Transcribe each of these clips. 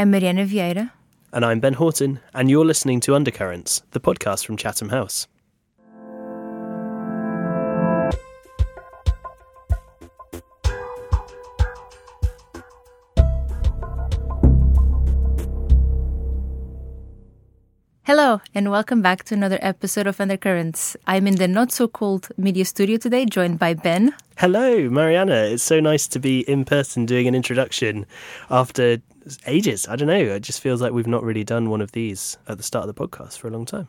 I'm Mariana Vieira. And I'm Ben Horton, and you're listening to Undercurrents, the podcast from Chatham House. Hello, and welcome back to another episode of Undercurrents. I'm in the not so cold media studio today, joined by Ben. Hello, Mariana. It's so nice to be in person doing an introduction after ages. I don't know. It just feels like we've not really done one of these at the start of the podcast for a long time.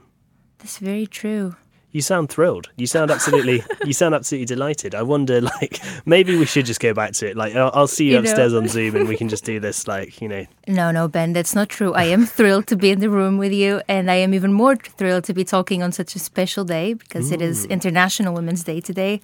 That's very true. You sound thrilled. You sound absolutely. you sound absolutely delighted. I wonder, like, maybe we should just go back to it. Like, I'll, I'll see you, You upstairs know. on Zoom, and we can just do this. Like, you know, No, no, Ben, that's not true. I am thrilled to be in the room with you, and I am even more thrilled to be talking on such a special day because it is International Women's Day today,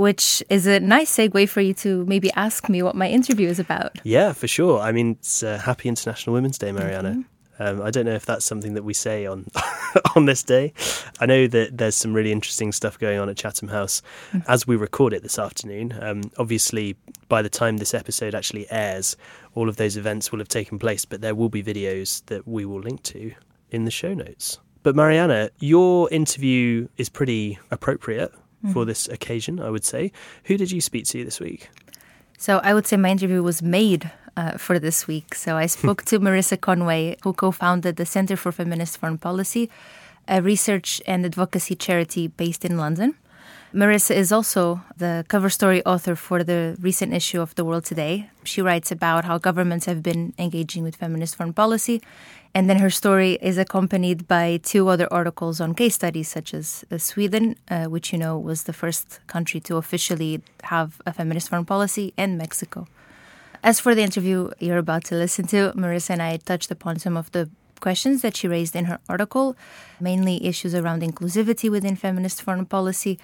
which is a nice segue for you to maybe ask me what my interview is about. yeah, for sure. I mean, it's uh, Happy International Women's Day, Mariana. Um, I don't know if that's something that we say on on this day. I know that there's some really interesting stuff going on at Chatham House as we record it this afternoon. Um, obviously, by the time this episode actually airs, all of those events will have taken place, but there will be videos that we will link to in the show notes. But Mariana, your interview is pretty appropriate for this occasion, I would say. Who did you speak to this week? So I would say my interview was made uh, for this week. So I spoke to Marissa Conway, who co founded the Center for Feminist Foreign Policy, a research and advocacy charity based in London. Marissa is also the cover story author for the recent issue of The World Today. She writes about how governments have been engaging with feminist foreign policy. And then her story is accompanied by two other articles on case studies, such as uh, Sweden, uh, which you know was the first country to officially have a feminist foreign policy, and Mexico. As for the interview you're about to listen to, Marissa and I touched upon some of the questions that she raised in her article, mainly issues around inclusivity within feminist foreign policy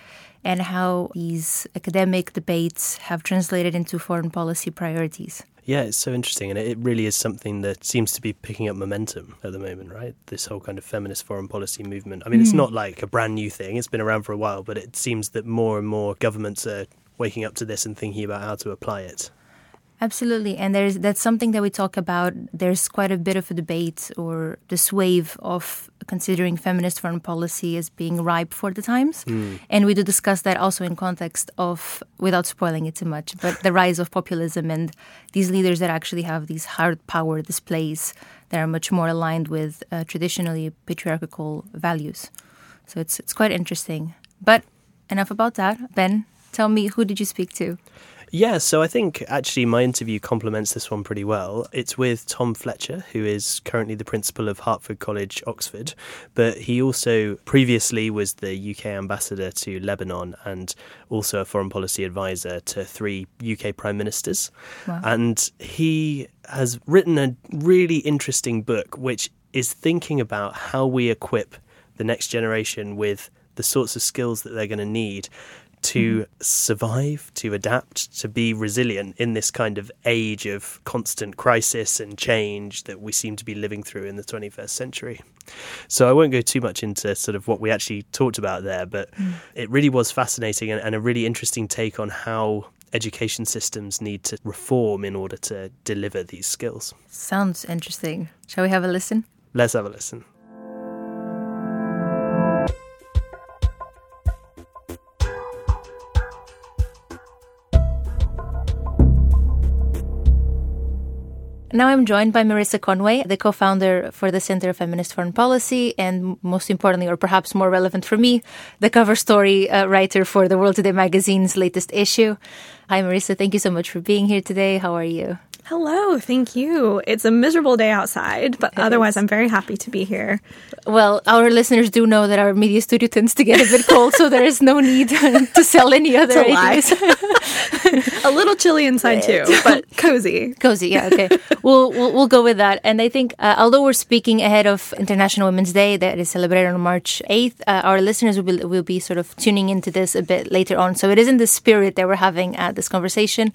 and how these academic debates have translated into foreign policy priorities. Yeah, it's so interesting, and it really is something that seems to be picking up momentum at the moment, right? This whole kind of feminist foreign policy movement. I mean, it's hmm. not like a brand new thing; it's been around for a while, but it seems that more and more governments are waking up to this and thinking about how to apply it. Absolutely, and there's that's something that we talk about. There's quite a bit of a debate or this wave of considering feminist foreign policy as being ripe for the times, and we do discuss that also in context of, without spoiling it too much, but the rise of populism and these leaders that actually have these hard power displays that are much more aligned with uh, traditionally patriarchal values. So it's it's quite interesting. But enough about that. Ben, tell me who did you speak to? Yeah, so I think actually my interview complements this one pretty well. It's with Tom Fletcher, who is currently the principal of Hertford College, Oxford, but he also previously was the UK ambassador to Lebanon and also a foreign policy advisor to three UK prime ministers. Wow. And he has written a really interesting book which is thinking about how we equip the next generation with the sorts of skills that they're going to need to mm-hmm. survive, to adapt, to be resilient in this kind of age of constant crisis and change that we seem to be living through in the 21st century. So I won't go too much into sort of what we actually talked about there, but mm. it really was fascinating and, and a really interesting take on how education systems need to reform in order to deliver these skills. Sounds interesting. Shall we have a listen? Let's have a listen. Now I'm joined by Marissa Conway, the co founder for the Center of Feminist Foreign Policy, and most importantly, or perhaps more relevant for me, the cover story uh, writer for the World Today magazine's latest issue. Hi, Marissa. Thank you so much for being here today. How are you? Hello, thank you. It's a miserable day outside, but It otherwise, is. I'm very happy to be here. Well, our listeners do know that our media studio tends to get a bit cold, so there is no need to sell any other It's a little chilly inside too, but cozy. Cozy, yeah, okay. we'll, we'll we'll go with that. And I think, uh, although we're speaking ahead of International Women's Day, that is celebrated on March eighth, uh, our listeners will be, will be sort of tuning into this a bit later on. So it is in the spirit that we're having uh, this conversation.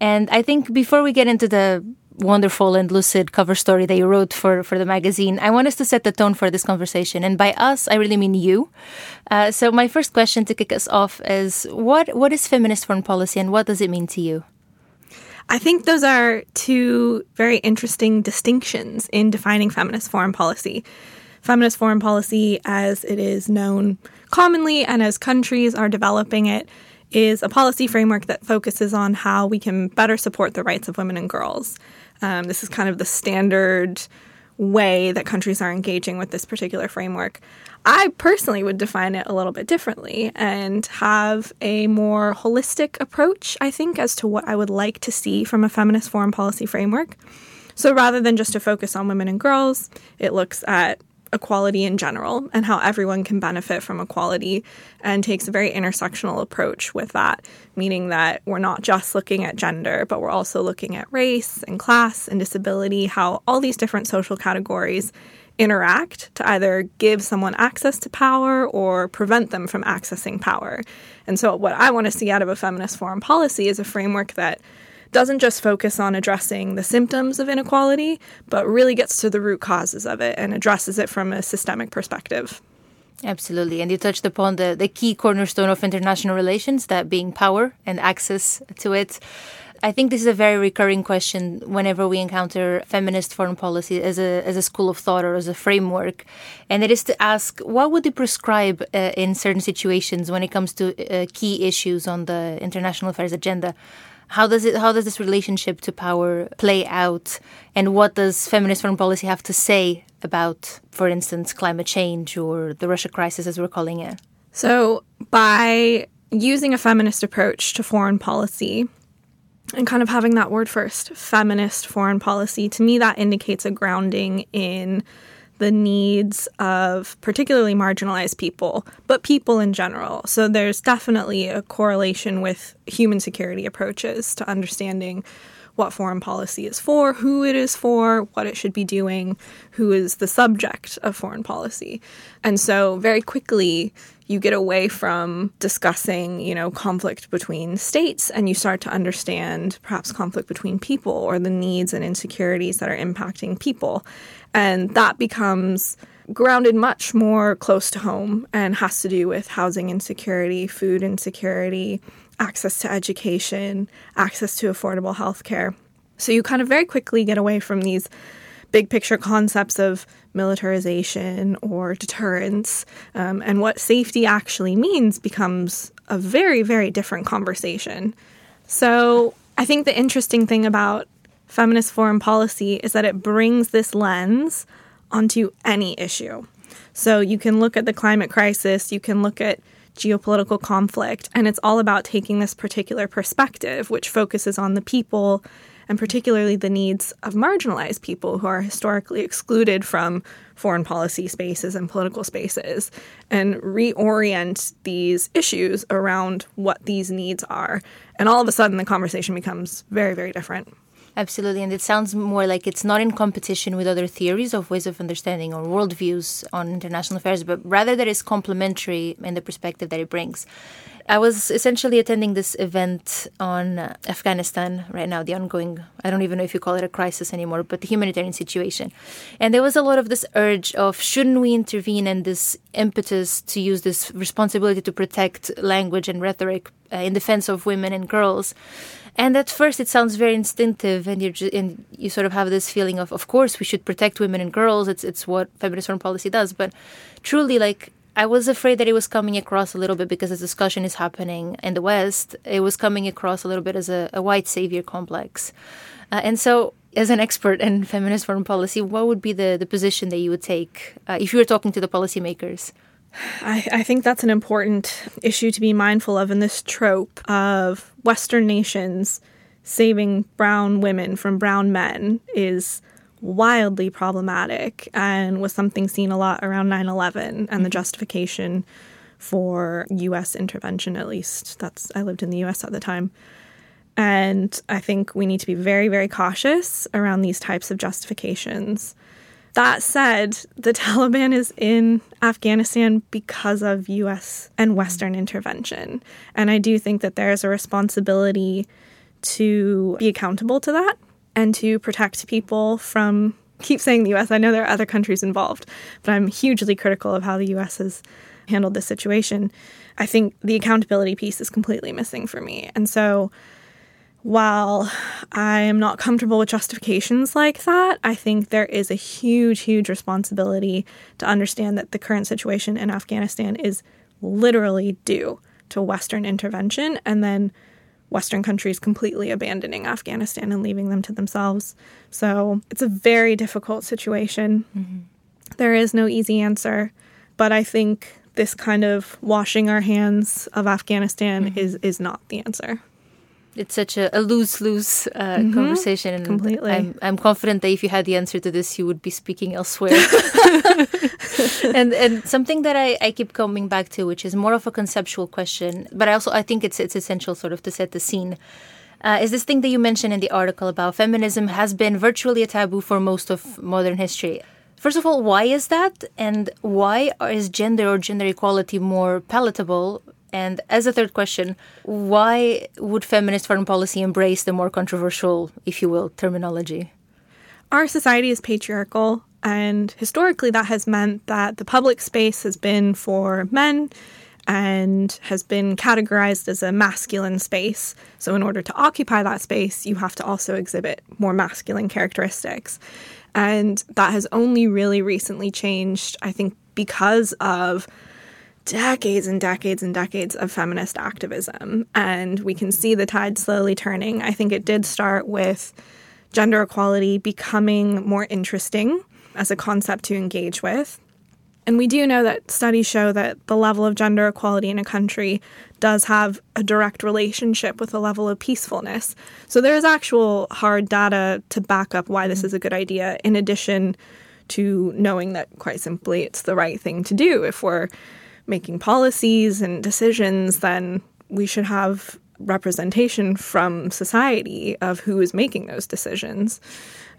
And I think before we get into the wonderful and lucid cover story that you wrote for, for the magazine, I want us to set the tone for this conversation. And by us, I really mean you. Uh, so my first question to kick us off is what what is feminist foreign policy and what does it mean to you? I think those are two very interesting distinctions in defining feminist foreign policy. Feminist foreign policy, as it is known commonly and as countries are developing it, is a policy framework that focuses on how we can better support the rights of women and girls. Um, this is kind of the standard way that countries are engaging with this particular framework. I personally would define it a little bit differently and have a more holistic approach, I think, as to what I would like to see from a feminist foreign policy framework. So rather than just to focus on women and girls, it looks at equality in general and how everyone can benefit from equality and takes a very intersectional approach with that, meaning that we're not just looking at gender, but we're also looking at race and class and disability, how all these different social categories interact to either give someone access to power or prevent them from accessing power. And so, what I want to see out of a feminist foreign policy is a framework that doesn't just focus on addressing the symptoms of inequality, but really gets to the root causes of it and addresses it from a systemic perspective. Absolutely. And you touched upon the, the key cornerstone of international relations, that being power and access to it. I think this is a very recurring question whenever we encounter feminist foreign policy as a, as a school of thought or as a framework. And it is to ask what would you prescribe uh, in certain situations when it comes to uh, key issues on the international affairs agenda? How does it? How does this relationship to power play out? And what does feminist foreign policy have to say about, for instance, climate change or the Russia crisis, as we're calling it? So, by using a feminist approach to foreign policy, and kind of having that word first, feminist foreign policy, to me that indicates a grounding in the needs of particularly marginalized people, but people in general. So there's definitely a correlation with human security approaches to understanding what foreign policy is for, who it is for, what it should be doing, who is the subject of foreign policy. And so very quickly you get away from discussing, you know, conflict between states and you start to understand perhaps conflict between people or the needs and insecurities that are impacting people. And that becomes grounded much more close to home and has to do with housing insecurity, food insecurity, access to education, access to affordable health care. So you kind of very quickly get away from these big picture concepts of militarization or deterrence um, and what safety actually means becomes a very, very different conversation. So I think the interesting thing about feminist foreign policy is that it brings this lens onto any issue. So you can look at the climate crisis, you can look at geopolitical conflict, and it's all about taking this particular perspective, which focuses on the people and particularly the needs of marginalized people who are historically excluded from foreign policy spaces and political spaces, and reorient these issues around what these needs are. And all of a sudden, the conversation becomes very, very different. Absolutely. And it sounds more like it's not in competition with other theories of ways of understanding or worldviews on international affairs, but rather that it's complementary in the perspective that it brings. I was essentially attending this event on Afghanistan right now, the ongoing, I don't even know if you call it a crisis anymore, but the humanitarian situation. And there was a lot of this urge of shouldn't we intervene and this impetus to use this responsibility to protect language and rhetoric uh, in defense of women and girls. And at first, it sounds very instinctive, and you and you sort of have this feeling of, of course, we should protect women and girls. It's it's what feminist foreign policy does. But truly, like I was afraid that it was coming across a little bit because the discussion is happening in the West. It was coming across a little bit as a, a white savior complex, uh, and so. As an expert in feminist foreign policy, what would be the, the position that you would take uh, if you were talking to the policymakers? I, I, think that's an important issue to be mindful of in this trope of Western nations saving brown women from brown men is wildly problematic and was something seen a lot around 9 11 and the mm-hmm. justification for US intervention, at least. That's I lived in the US at the time. And I think we need to be very, very cautious around these types of justifications. That said, the Taliban is in Afghanistan because of US and Western intervention. And I do think that there is a responsibility to be accountable to that and to protect people from keep saying the US. I know there are other countries involved, but I'm hugely critical of how the US has handled this situation. I think the accountability piece is completely missing for me. And so while I am not comfortable with justifications like that, I think there is a huge, huge responsibility to understand that the current situation in Afghanistan is literally due to Western intervention and then Western countries completely abandoning Afghanistan and leaving them to themselves. So it's a very difficult situation. Mm-hmm. There is no easy answer, but I think this kind of washing our hands of Afghanistan mm-hmm. is is not the answer it's such a, a lose lose uh, mm-hmm. conversation. And Completely. I'm, I'm confident that if you had the answer to this, you would be speaking elsewhere. and and something that I, I keep coming back to, which is more of a conceptual question, but I also I think it's it's essential sort of to set the scene. Uh, is this thing that you mentioned in the article about feminism has been virtually a taboo for most of modern history. First of all, why is that? And why is gender or gender equality more palatable and as a third question, why would feminist foreign policy embrace the more controversial, if you will, terminology? Our society is patriarchal, and historically that has meant that the public space has been for men and has been categorized as a masculine space. So, in order to occupy that space, you have to also exhibit more masculine characteristics. And that has only really recently changed, I think, because of decades and decades and decades of feminist activism. And we can see the tide slowly turning. I think it did start with gender equality becoming more interesting as a concept to engage with. And we do know that studies show that the level of gender equality in a country does have a direct relationship with the level of peacefulness. So there is actual hard data to back up why this is a good idea, in addition to knowing that quite simply it's the right thing to do if we're making policies and decisions, then we should have representation from society of who is making those decisions.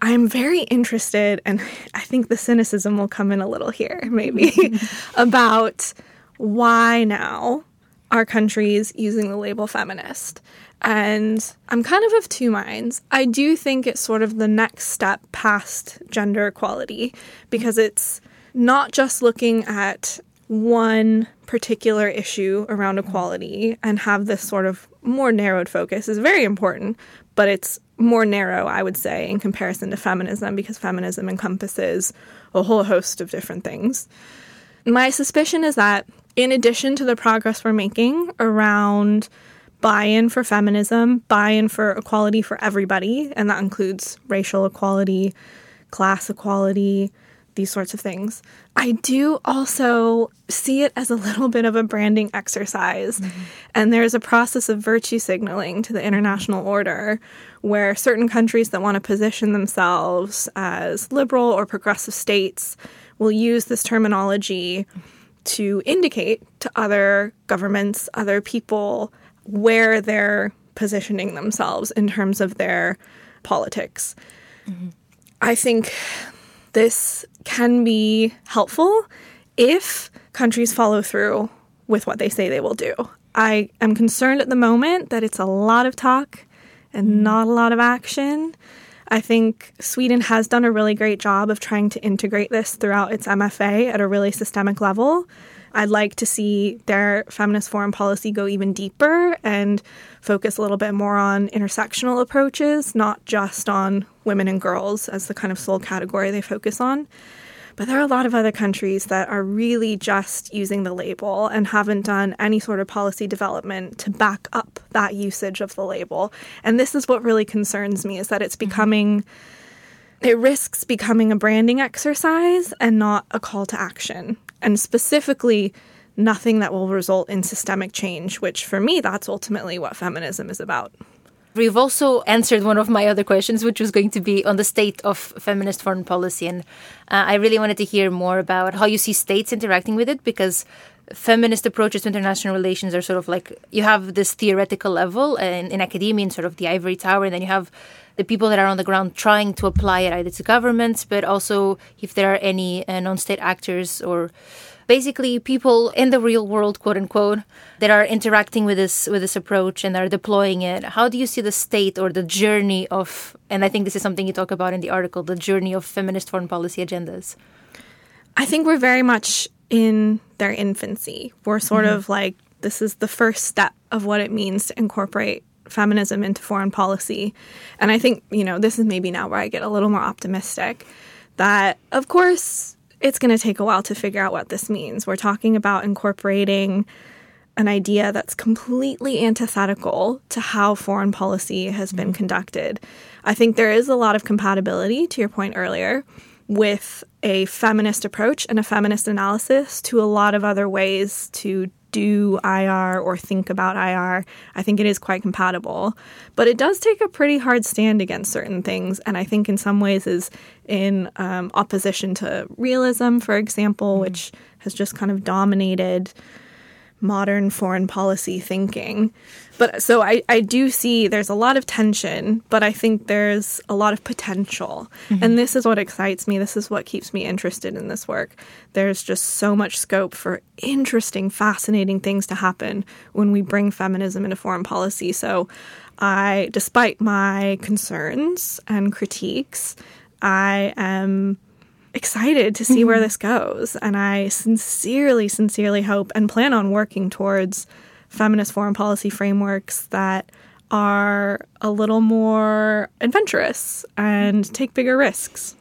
I'm very interested, and I think the cynicism will come in a little here, maybe, about why now our countries using the label feminist. And I'm kind of of two minds. I do think it's sort of the next step past gender equality because it's not just looking at one particular issue around equality and have this sort of more narrowed focus is very important, but it's more narrow, I would say, in comparison to feminism because feminism encompasses a whole host of different things. My suspicion is that in addition to the progress we're making around buy in for feminism, buy in for equality for everybody, and that includes racial equality, class equality, these sorts of things. I do also see it as a little bit of a branding exercise. Mm-hmm. And there's a process of virtue signaling to the international order where certain countries that want to position themselves as liberal or progressive states will use this terminology to indicate to other governments, other people, where they're positioning themselves in terms of their politics. Mm-hmm. I think this can be helpful if countries follow through with what they say they will do. I am concerned at the moment that it's a lot of talk and not a lot of action. I think Sweden has done a really great job of trying to integrate this throughout its MFA at a really systemic level. I'd like to see their feminist foreign policy go even deeper and focus a little bit more on intersectional approaches, not just on women and girls as the kind of sole category they focus on. But there are a lot of other countries that are really just using the label and haven't done any sort of policy development to back up that usage of the label. And this is what really concerns me is that it's mm-hmm. becoming it risks becoming a branding exercise and not a call to action and specifically nothing that will result in systemic change, which for me, that's ultimately what feminism is about. We've also answered one of my other questions, which was going to be on the state of feminist foreign policy. And uh, I really wanted to hear more about how you see states interacting with it because feminist approaches to international relations are sort of like you have this theoretical level in, in academia, in sort of the ivory tower, and then you have the people that are on the ground trying to apply it either to governments, but also if there are any uh, non state actors or basically people in the real world quote unquote that are interacting with this with this approach and are deploying it. How do you see the state or the journey of and i think this is something you talk about in the article the journey of feminist foreign policy agendas? I think we're very much in their infancy. We're sort mm-hmm. of like this is the first step of what it means to incorporate feminism into foreign policy. And I think, you know, this is maybe now where I get a little more optimistic that, of course, it's going to take a while to figure out what this means. We're talking about incorporating an idea that's completely antithetical to how foreign policy has been mm-hmm. conducted. I think there is a lot of compatibility, to your point earlier, with a feminist approach and a feminist analysis to a lot of other ways to do IR or think about IR. I think it is quite compatible. But it does take a pretty hard stand against certain things, and I think in some ways is in um, opposition to realism, for example, mm-hmm. which has just kind of dominated modern foreign policy thinking. But so I, I do see there's a lot of tension, but I think there's a lot of potential. Mm-hmm. And this is what excites me. This is what keeps me interested in this work. There's just so much scope for interesting, fascinating things to happen when we bring feminism into foreign policy. So I, despite my concerns and critiques, I am excited to see mm-hmm. where this goes. And I sincerely, sincerely hope and plan on working towards feminist foreign policy frameworks that are a little more adventurous and take bigger risks.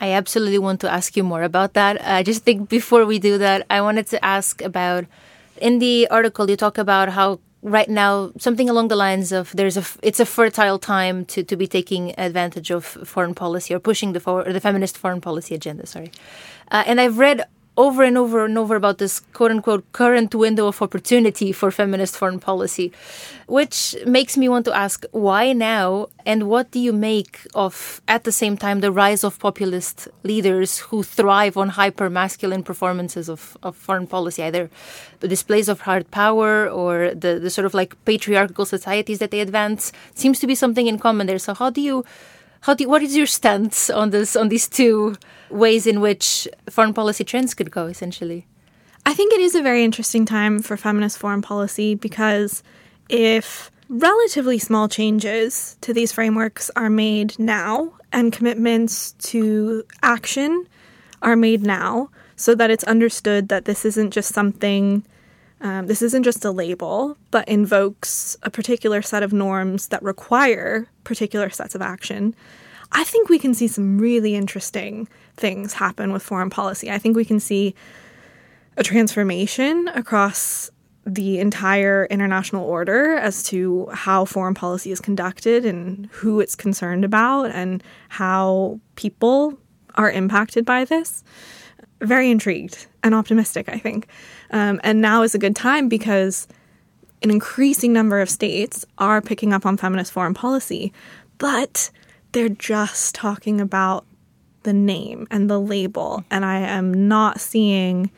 I absolutely want to ask you more about that. I just think before we do that, I wanted to ask about in the article you talk about how right now something along the lines of there's a it's a fertile time to, to be taking advantage of foreign policy or pushing the for, the feminist foreign policy agenda sorry uh, and i've read over and over and over about this quote unquote current window of opportunity for feminist foreign policy, which makes me want to ask why now and what do you make of, at the same time, the rise of populist leaders who thrive on hyper masculine performances of, of foreign policy, either the displays of hard power or the, the sort of like patriarchal societies that they advance? Seems to be something in common there. So, how do you how do what is your stance on this on these two ways in which foreign policy trends could go essentially? I think it is a very interesting time for feminist foreign policy because if relatively small changes to these frameworks are made now and commitments to action are made now so that it's understood that this isn't just something um, this isn't just a label, but invokes a particular set of norms that require particular sets of action. I think we can see some really interesting things happen with foreign policy. I think we can see a transformation across the entire international order as to how foreign policy is conducted and who it's concerned about and how people are impacted by this. Very intrigued and optimistic, I think. Um, and now is a good time because an increasing number of states are picking up on feminist foreign policy, but they're just talking about the name and the label. And I am not seeing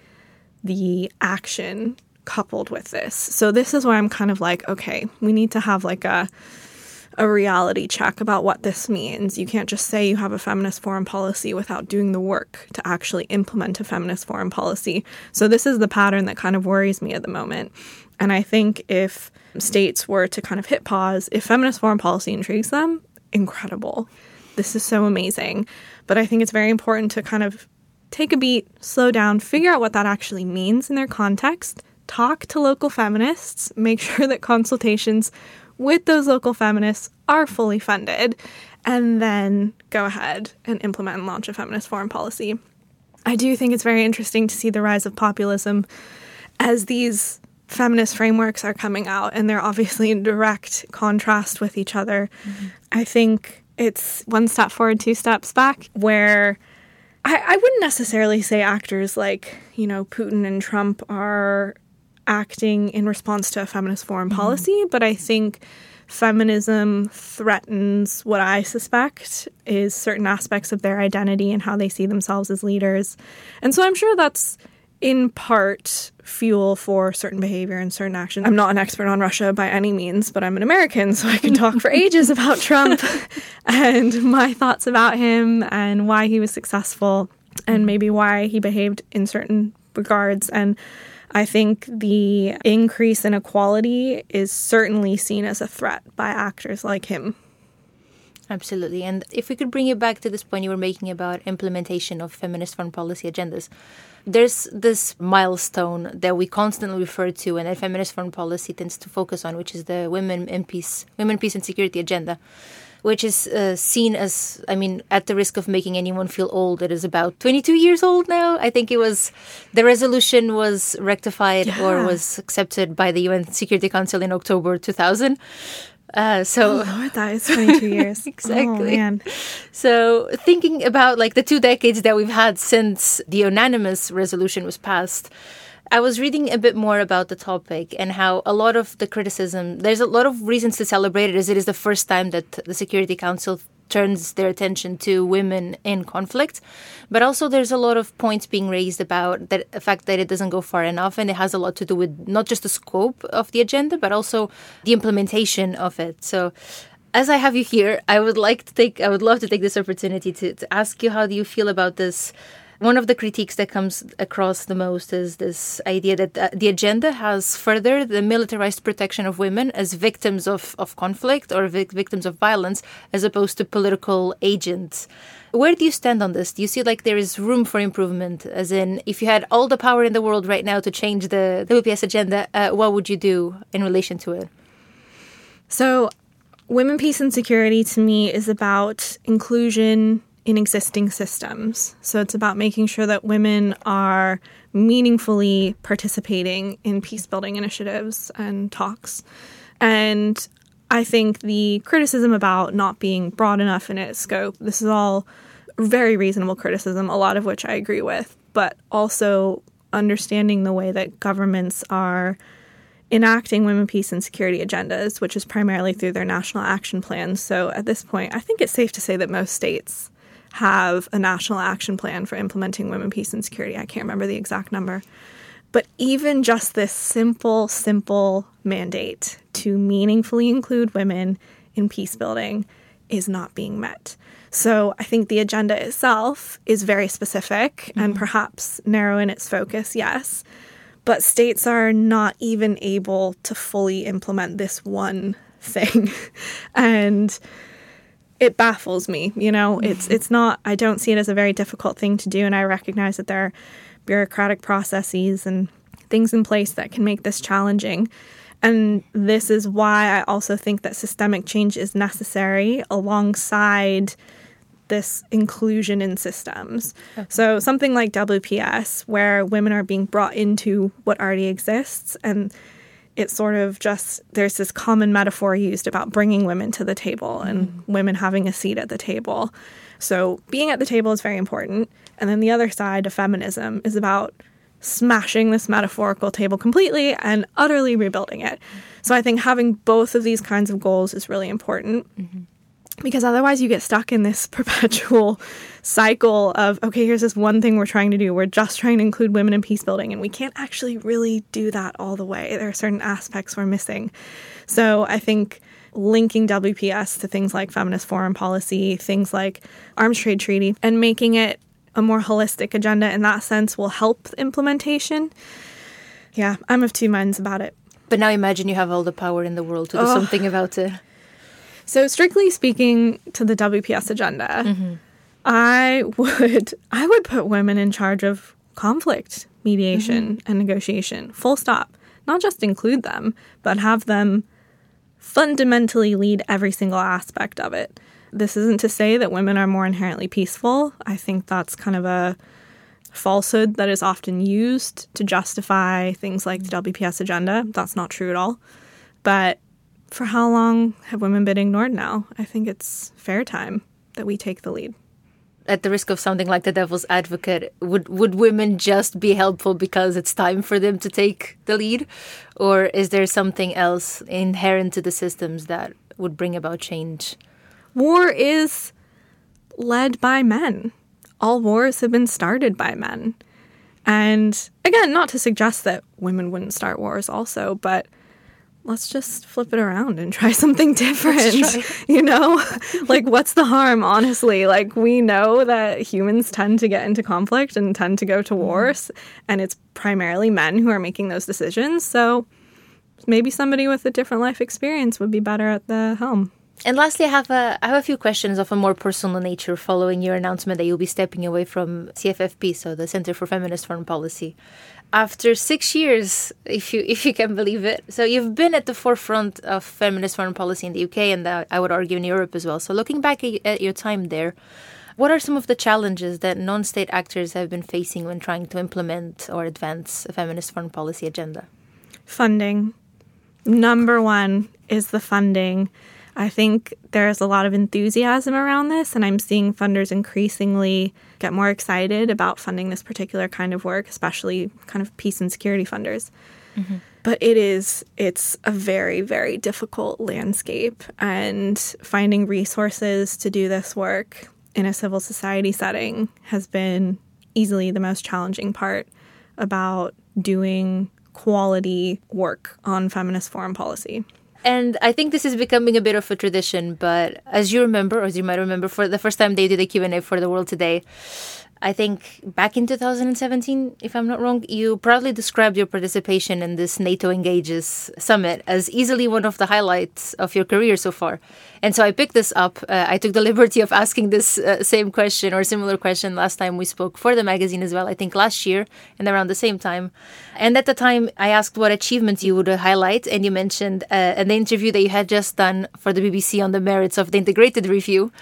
the action coupled with this. So this is why I'm kind of like, okay, we need to have like a a reality check about what this means. You can't just say you have a feminist foreign policy without doing the work to actually implement a feminist foreign policy. So, this is the pattern that kind of worries me at the moment. And I think if states were to kind of hit pause, if feminist foreign policy intrigues them, incredible. This is so amazing. But I think it's very important to kind of take a beat, slow down, figure out what that actually means in their context, talk to local feminists, make sure that consultations with those local feminists are fully funded, and then go ahead and implement and launch a feminist foreign policy. I do think it's very interesting to see the rise of populism as these feminist frameworks are coming out, and they're obviously in direct contrast with each other. Mm-hmm. I think it's one step forward, two steps back, where I, I wouldn't necessarily say actors like, you know, Putin and Trump are acting in response to a feminist foreign mm-hmm. policy, mm-hmm. but I think feminism threatens what I suspect is certain aspects of their identity and how they see themselves as leaders. And so I'm sure that's in part fuel for certain behavior and certain action. I'm not an expert on Russia by any means, but I'm an American, so I can talk for ages about Trump and my thoughts about him and why he was successful and maybe why he behaved in certain regards. And I think the increase in equality is certainly seen as a threat by actors like him. Absolutely. And if we could bring you back to this point you were making about implementation of feminist foreign policy agendas, there's this milestone that we constantly refer to and that feminist foreign policy tends to focus on, which is the women and peace, women, peace and security agenda which is uh, seen as, I mean, at the risk of making anyone feel old, it is about 22 years old now. I think it was, the resolution was rectified yeah. or was accepted by the UN Security Council in October 2000. Uh, so oh Lord, that is 22 years exactly. Oh, so thinking about like the two decades that we've had since the unanimous resolution was passed, I was reading a bit more about the topic and how a lot of the criticism, there's a lot of reasons to celebrate it as it is the first time that the Security Council turns their attention to women in conflict. But also, there's a lot of points being raised about that the fact that it doesn't go far enough, and it has a lot to do with not just the scope of the agenda, but also the implementation of it. So, as I have you here, I would like to take, I would love to take this opportunity to, to ask you how do you feel about this one of the critiques that comes across the most is this idea that uh, the agenda has furthered the militarized protection of women as victims of, of conflict or vic- victims of violence as opposed to political agents. Where do you stand on this? Do you see like there is room for improvement? As in, if you had all the power in the world right now to change the, the WPS agenda, uh, what would you do in relation to it? So, women, peace, and security to me is about inclusion, in existing systems. So it's about making sure that women are meaningfully participating in peace building initiatives and talks. And I think the criticism about not being broad enough in its scope, this is all very reasonable criticism, a lot of which I agree with, but also understanding the way that governments are enacting women, peace, and security agendas, which is primarily through their national action plans. So at this point, I think it's safe to say that most states have a national action plan for implementing women, peace, and security. I can't remember the exact number. But even just this simple, simple mandate to meaningfully include women in peace building is not being met. So I think the agenda itself is very specific mm-hmm. and perhaps narrow in its focus, yes. But states are not even able to fully implement this one thing. and it baffles me. You know, it's mm-hmm. it's not. I don't see it as a very difficult thing to do, and I recognize that there are bureaucratic processes and things in place that can make this challenging. And this is why I also think that systemic change is necessary alongside this inclusion in systems. Okay. So, something like WPS, where women are being brought into what already exists and it's sort of just there's this common metaphor used about bringing women to the table and mm. women having a seat at the table. So being at the table is very important. And then the other side of feminism is about smashing this metaphorical table completely and utterly rebuilding it. So I think having both of these kinds of goals is really important. Mm-hmm because otherwise you get stuck in this perpetual cycle of okay here's this one thing we're trying to do. We're just trying to include women in peace building and we can't actually really do that all the way. There are certain aspects we're missing. So i think linking wps to things like feminist foreign policy things like arms trade treaty and making it a more holistic agenda in that sense will help implementation. Yeah i'm of two minds about it. But now imagine you have all the power in the world to do oh. something about it so, strictly speaking to the WPS agenda, mm-hmm. I would I would put women in charge of conflict mediation mm-hmm. and negotiation. Full stop. Not just include them, but have them fundamentally lead every single aspect of it. This isn't to say that women are more inherently peaceful. I think that's kind of a falsehood that is often used to justify things like the WPS agenda. That's not true at all. But for how long have women been ignored now? I think it's fair time that we take the lead. At the risk of sounding like the devil's advocate, would would women just be helpful because it's time for them to take the lead, or is there something else inherent to the systems that would bring about change? War is led by men. All wars have been started by men. And again, not to suggest that women wouldn't start wars also, but let's just flip it around and try something different. You know, like what's the harm, honestly? Like we know that humans tend to get into conflict and tend to go to mm-hmm. wars, and it's primarily men who are making those decisions. So maybe somebody with a different life experience would be better at the helm. And lastly, I have a I have a few questions of a more personal nature following your announcement that you'll be stepping away from CFFP, so the Center for Feminist Foreign Policy. After six years, if you if you can believe it, so you've been at the forefront of feminist foreign policy in the UK and I would argue in Europe as well. So looking back at your time there, what are some of the challenges that non-state actors have been facing when trying to implement or advance a feminist foreign policy agenda? Funding. Number one is the funding. I think there's a lot of enthusiasm around this, and I'm seeing funders increasingly get more excited about funding this particular kind of work, especially kind of peace and security funders. Mm-hmm. But it is, it's a very, very difficult landscape, and finding resources to do this work in a civil society setting has been easily the most challenging part about doing quality work on feminist foreign policy. And I think this is becoming a bit of a tradition, but as you remember, or as you might remember, for the first time they did a Q&A for the world today, I think back in 2017, if I'm not wrong, you proudly described your participation in this NATO Engages summit as easily one of the highlights of your career so far. And so I picked this up. Uh, I took the liberty of asking this uh, same question or similar question last time we spoke for the magazine as well, I think last year and around the same time. And at the time, I asked what achievements you would highlight, and you mentioned uh, an interview that you had just done for the BBC on the merits of the integrated review.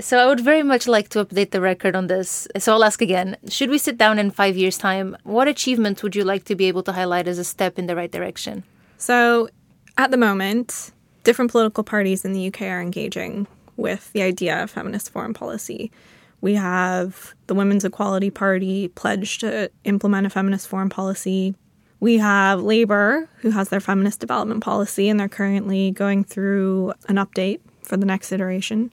So I would very much like to update the record on this. So I'll ask again Should we sit down in five years' time? What achievement would you like to be able to highlight as a step in the right direction? So at the moment, different political parties in the UK are engaging with the idea of feminist foreign policy. We have the Women's Equality Party pledged to implement a feminist foreign policy. We have Labour, who has their feminist development policy, and they're currently going through an update for the next iteration.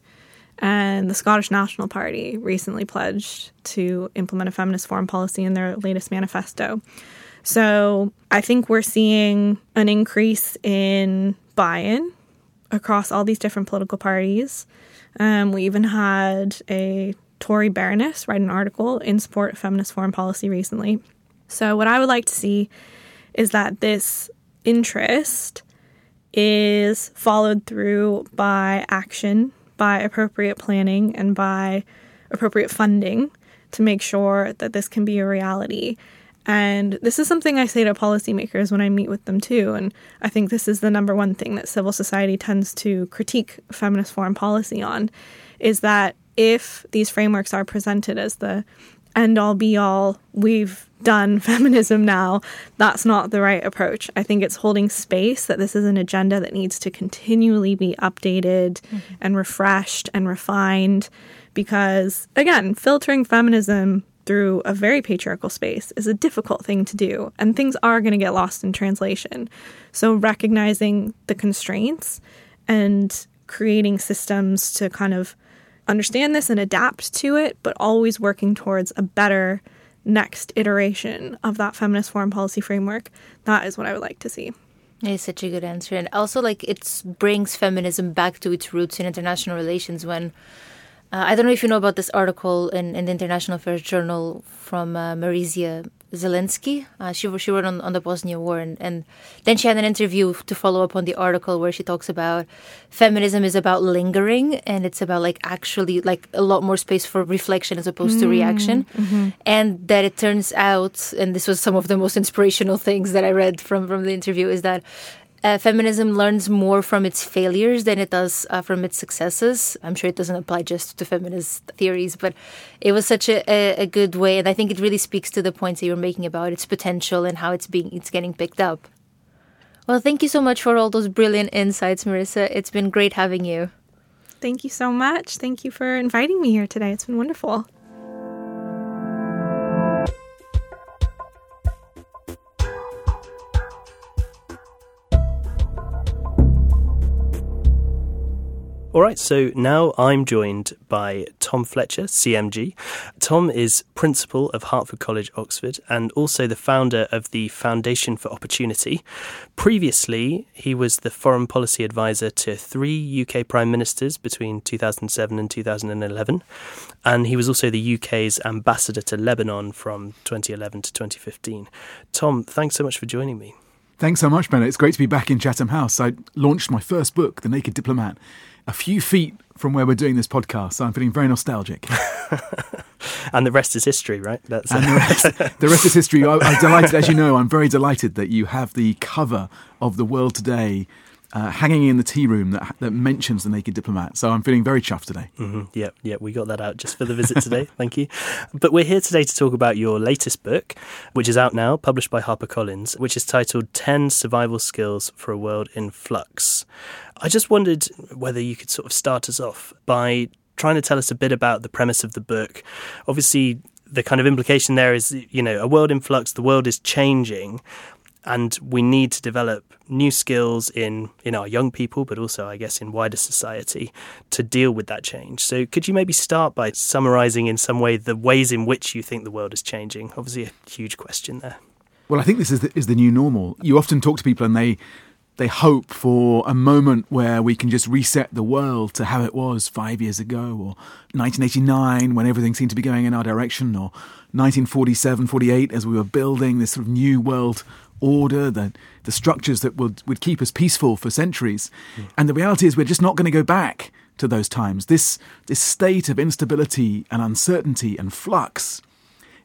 And the Scottish National Party recently pledged to implement a feminist foreign policy in their latest manifesto. So I think we're seeing an increase in buy in across all these different political parties. Um, we even had a Tory baroness write an article in support of feminist foreign policy recently. So, what I would like to see is that this interest is followed through by action by appropriate planning and by appropriate funding to make sure that this can be a reality. And this is something I say to policymakers when I meet with them too. And I think this is the number one thing that civil society tends to critique feminist foreign policy on is that if these frameworks are presented as the end all be all, we've done feminism now, that's not the right approach. I think it's holding space that this is an agenda that needs to continually be updated mm-hmm. and refreshed and refined because, again, filtering feminism through a very patriarchal space is a difficult thing to do, and things are going to get lost in translation. So, recognizing the constraints and creating systems to kind of understand this and adapt to it, but always working towards a better next iteration of that feminist foreign policy framework. That is what I would like to see. It's such a good answer. And also, like, it brings feminism back to its roots in international relations when. Uh, I don't know if you know about this article in, in the International Affairs Journal from uh, Marysia Zalewski. Uh, she she wrote on, on the Bosnia War, and, and then she had an interview to follow up on the article where she talks about feminism is about lingering, and it's about like actually like a lot more space for reflection as opposed mm, to reaction, mm-hmm. and that it turns out, and this was some of the most inspirational things that I read from from the interview, is that uh, feminism learns more from its failures than it does uh, from its successes. I'm sure it doesn't apply just to feminist theories, but it was such a, a, a, good way, and I think it really speaks to the points that you're making about its potential and how it's being it's getting picked up. Well, thank you so much for all those brilliant insights, Marissa. It's been great having you. Thank you so much. Thank you for inviting me here today. It's been wonderful. All right, so now I'm joined by Tom Fletcher, CMG. Tom is principal of Hertford College, Oxford, and also the founder of the Foundation for Opportunity. Previously, he was the foreign policy advisor to three UK prime ministers between 2007 and 2011, and he was also the UK's ambassador to Lebanon from 2011 to 2015. Tom, thanks so much for joining me. Thanks so much, Bennett. It's great to be back in Chatham House. I launched my first book, The Naked Diplomat, a few feet from where we're doing this podcast, so I'm feeling very nostalgic. and the rest is history, right? That's and the rest, the rest is history. I, I'm delighted, as you know, I'm very delighted that you have the cover of the World Today uh, hanging in the tea room that, that mentions the naked diplomat. So I'm feeling very chuffed today. Mm-hmm. Yeah, yeah, we got that out just for the visit today. Thank you. But we're here today to talk about your latest book, which is out now, published by HarperCollins, which is titled 10 Survival Skills for a World in Flux. I just wondered whether you could sort of start us off by trying to tell us a bit about the premise of the book. Obviously, the kind of implication there is, you know, a world in flux, the world is changing and we need to develop new skills in in our young people but also i guess in wider society to deal with that change. So could you maybe start by summarizing in some way the ways in which you think the world is changing? Obviously a huge question there. Well i think this is the, is the new normal. You often talk to people and they they hope for a moment where we can just reset the world to how it was five years ago or 1989 when everything seemed to be going in our direction or 1947 48 as we were building this sort of new world order, the, the structures that would, would keep us peaceful for centuries. Mm. And the reality is, we're just not going to go back to those times. This, this state of instability and uncertainty and flux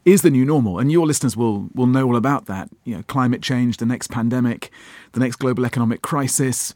is the new normal. And your listeners will, will know all about that. You know, climate change, the next pandemic, the next global economic crisis,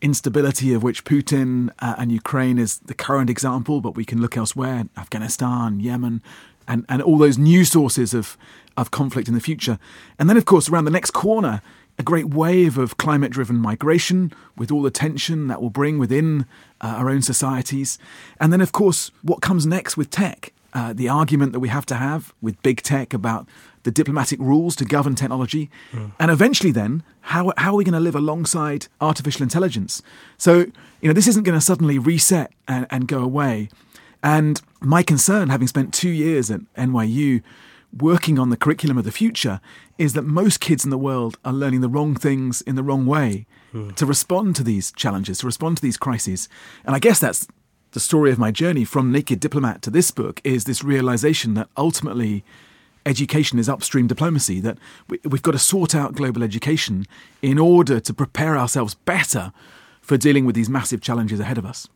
instability of which Putin uh, and Ukraine is the current example, but we can look elsewhere Afghanistan, Yemen, and, and all those new sources of, of conflict in the future. And then, of course, around the next corner, a great wave of climate driven migration with all the tension that will bring within uh, our own societies. And then, of course, what comes next with tech. Uh, the argument that we have to have with big tech about the diplomatic rules to govern technology. Mm. And eventually, then, how, how are we going to live alongside artificial intelligence? So, you know, this isn't going to suddenly reset and, and go away. And my concern, having spent two years at NYU working on the curriculum of the future, is that most kids in the world are learning the wrong things in the wrong way mm. to respond to these challenges, to respond to these crises. And I guess that's the story of my journey from Naked Diplomat to this book is this realization that ultimately education is upstream diplomacy, that we, have got to sort out global education in order to prepare ourselves better for dealing with these massive challenges ahead of us.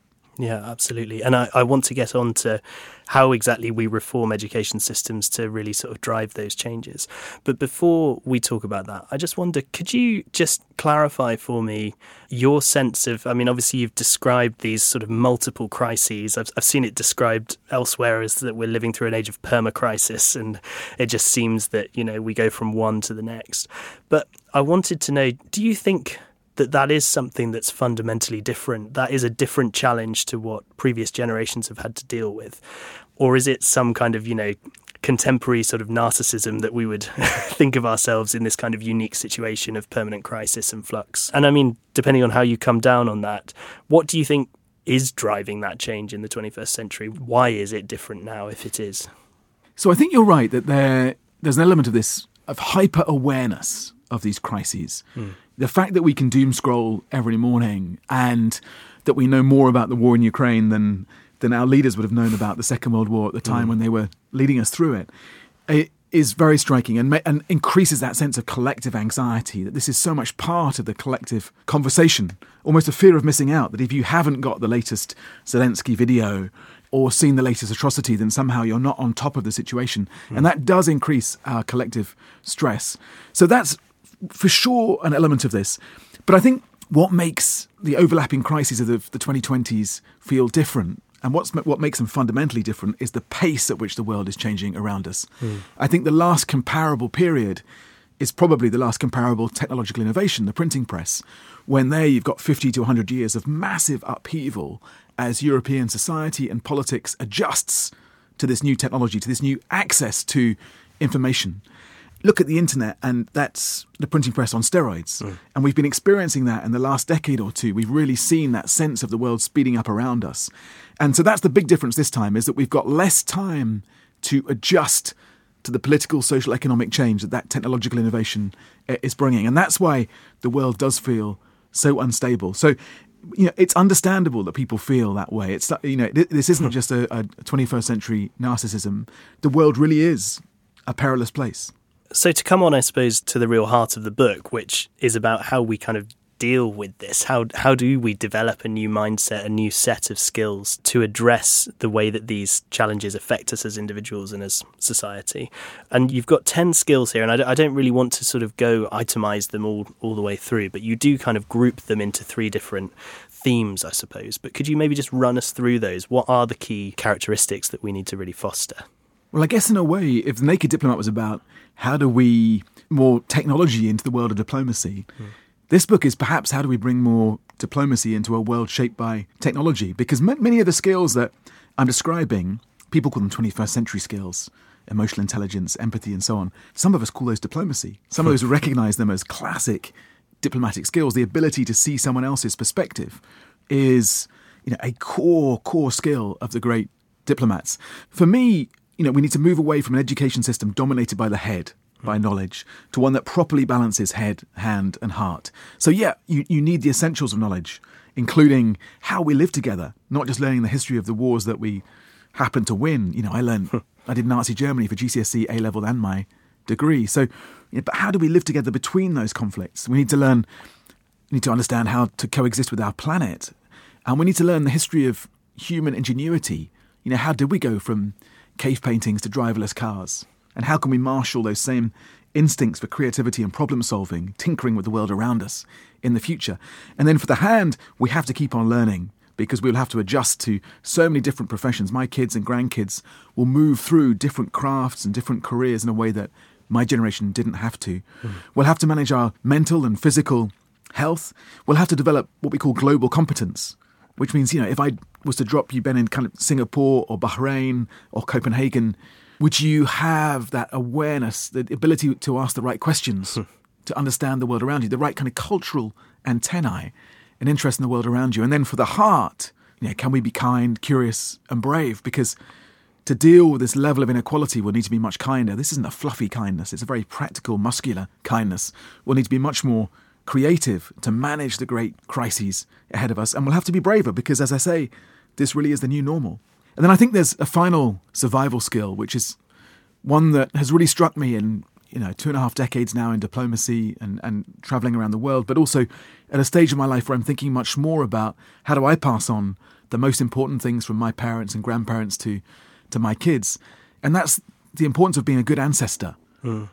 Yeah, absolutely. And I, I want to get on to how exactly we reform education systems to really sort of drive those changes. But before we talk about that, I just wonder could you just clarify for me your sense of? I mean, obviously, you've described these sort of multiple crises. I've, I've seen it described elsewhere as that we're living through an age of permacrisis, and it just seems that, you know, we go from one to the next. But I wanted to know do you think that that is something that's fundamentally different. That is a different challenge to what previous generations have had to deal with. Or is it some kind of, you know, contemporary sort of narcissism that we would think of ourselves in this kind of unique situation of permanent crisis and flux? And I mean, depending on how you come down on that, what do you think is driving that change in the 21st century? Why is it different now if it is? So I think you're right that there there's an element of this of hyper awareness of these crises. Mm the fact that we can doom scroll every morning and that we know more about the war in Ukraine than than our leaders would have known about the Second World War at the time mm. when they were leading us through it, it is very striking and, and increases that sense of collective anxiety that this is so much part of the collective conversation, almost a fear of missing out. That if you haven't got the latest Zelensky video or seen the latest atrocity, then somehow you're not on top of the situation. Mm. And that does increase our collective stress. So that's for sure an element of this. But I think what makes the overlapping crises of the, the 2020s feel different and what's what makes them fundamentally different is the pace at which the world is changing around us. Mm. I think the last comparable period is probably the last comparable technological innovation, the printing press, when there you've got 50 to 100 years of massive upheaval as European society and politics adjusts to this new technology, to this new access to information look at the internet, and that's the printing press on steroids. Mm. And we've been experiencing that in the last decade or two. We've really seen that sense of the world speeding up around us. And so that's the big difference this time is that we've got less time to adjust to the political, social, economic change that that technological innovation eh, is bringing. And that's why the world does feel so unstable. So you know, it's understandable that people feel that way. It's you know, this isn't hmm. just a, a 21st century narcissism. The world really is a perilous place So, to come on, I suppose, to the real heart of the book, which is about how we kind of deal with this? How how do we develop a new mindset, a new set of skills to address the way that these challenges affect us as individuals and as society? And you've got ten skills here, and I, I don't really want to sort of go itemize them all all the way through, but you do kind of group them into three different themes, I suppose. But could you maybe just run us through those? What are the key characteristics that we need to really foster? Well, I guess in a way, if the Naked Diplomat was about how do we more technology into the world of diplomacy, mm. This book is perhaps how do we bring more diplomacy into a world shaped by technology? Because many of the skills that I'm describing, people call them 21st century skills emotional intelligence, empathy, and so on. Some of us call those diplomacy. Some of us recognize them as classic diplomatic skills. The ability to see someone else's perspective is you know, a core, core skill of the great diplomats. For me, you know, we need to move away from an education system dominated by the head hmm. by knowledge to one that properly balances head, hand, and heart. So, yeah, you, you need the essentials of knowledge, including how we live together, not just learning the history of the wars that we happen to win. You know, I learned, I did Nazi Germany for GCSE, A level, and my degree. So, you know, but how do we live together between those conflicts? We need to learn, we need to understand how to coexist with our planet. And we need to learn the history of human ingenuity. You know, how did we go from cave paintings to driverless cars? And how can we marshal those same instincts for creativity and problem solving, tinkering with the world around us in the future? And then for the hand, we have to keep on learning because we'll have to adjust to so many different professions. My kids and grandkids will move through different crafts and different careers in a way that my generation didn't have to. Mm. We'll have to manage our mental and physical health. We'll have to develop what we call global competence, which means, you know, if I was to drop you, Ben, in kind of Singapore or Bahrain or Copenhagen, would you have that awareness, the ability to ask the right questions, hmm. to understand the world around you, the right kind of cultural antennae, an interest in the world around you? And then for the heart, you know, can we be kind, curious, and brave? Because to deal with this level of inequality, we'll need to be much kinder. This isn't a fluffy kindness, it's a very practical, muscular kindness. We'll need to be much more creative to manage the great crises ahead of us. And we'll have to be braver because, as I say, this really is the new normal. And then I think there's a final survival skill, which is one that has really struck me in you know two and a half decades now in diplomacy and, and traveling around the world, but also at a stage of my life where I'm thinking much more about how do I pass on the most important things from my parents and grandparents to to my kids, and that's the importance of being a good ancestor, mm.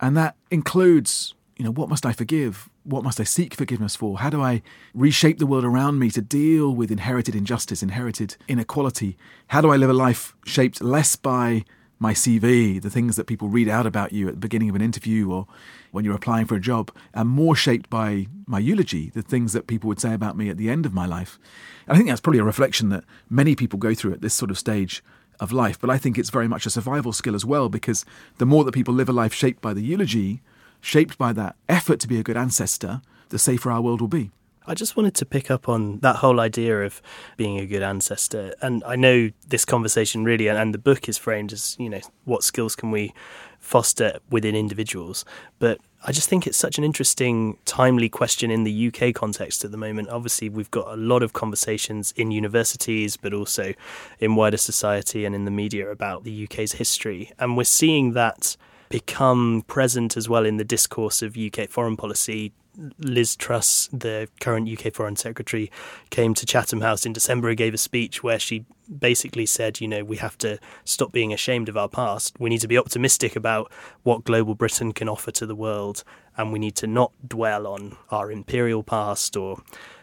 and that includes you know what must I forgive, what must I seek forgiveness for? How do I reshape the world around me to deal with inherited injustice, inherited inequality? How do I live a life shaped less by my CV, the things that people read out about you at the beginning of an interview or when you're applying for a job, and more shaped by my eulogy, the things that people would say about me at the end of my life? And I think that's probably a reflection that many people go through at this sort of stage of life. But I think it's very much a survival skill as well, because the more that people live a life shaped by the eulogy, shaped by that effort to be a good ancestor, the safer our world will be. I just wanted to pick up on that whole idea of being a good ancestor. And I know this conversation really, and the book is framed as, you know, what skills can we foster within individuals? But I just think it's such an interesting, timely question in the UK context at the moment. Obviously, we've got a lot of conversations in universities, but also in wider society and in the media about the UK's history. And we're seeing that become present as well in the discourse of UK foreign policy. Liz Truss, the current UK Foreign Secretary, came to Chatham House in December and gave a speech where she basically said, you know, we have to stop being ashamed of our past. We need to be optimistic about what global Britain can offer to the world, and we need to not dwell on our imperial past or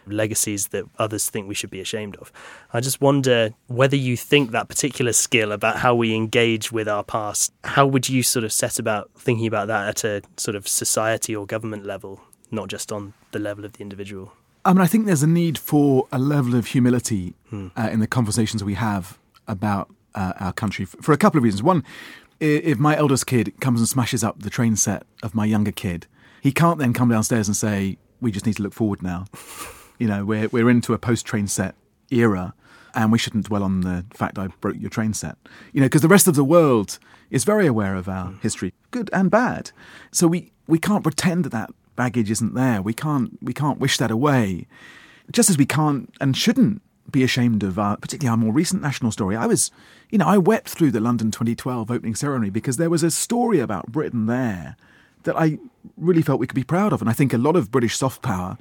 legacies that others think we should be ashamed of. I just wonder whether you think that particular skill about how we engage with our past, how would you sort of set about thinking about that at a sort of society or government level, not just on the level of the individual? I mean, I think there's a need for a level of humility hmm. uh, in the conversations we have about uh, our country for a couple of reasons. One, if my eldest kid comes and smashes up the train set of my younger kid, he can't then come downstairs and say, "We just need to look forward now." You know, we're we're into a post train set era, and we shouldn't dwell on the fact I broke your train set. You know, because the rest of the world is very aware of our history, good and bad. So we we can't pretend that that baggage isn't there. We can't we can't wish that away. Just as we can't and shouldn't be ashamed of, our, particularly our more recent national story. I was, you know, I wept through the London 2012 opening ceremony because there was a story about Britain there that I really felt we could be proud of. And I think a lot of British soft power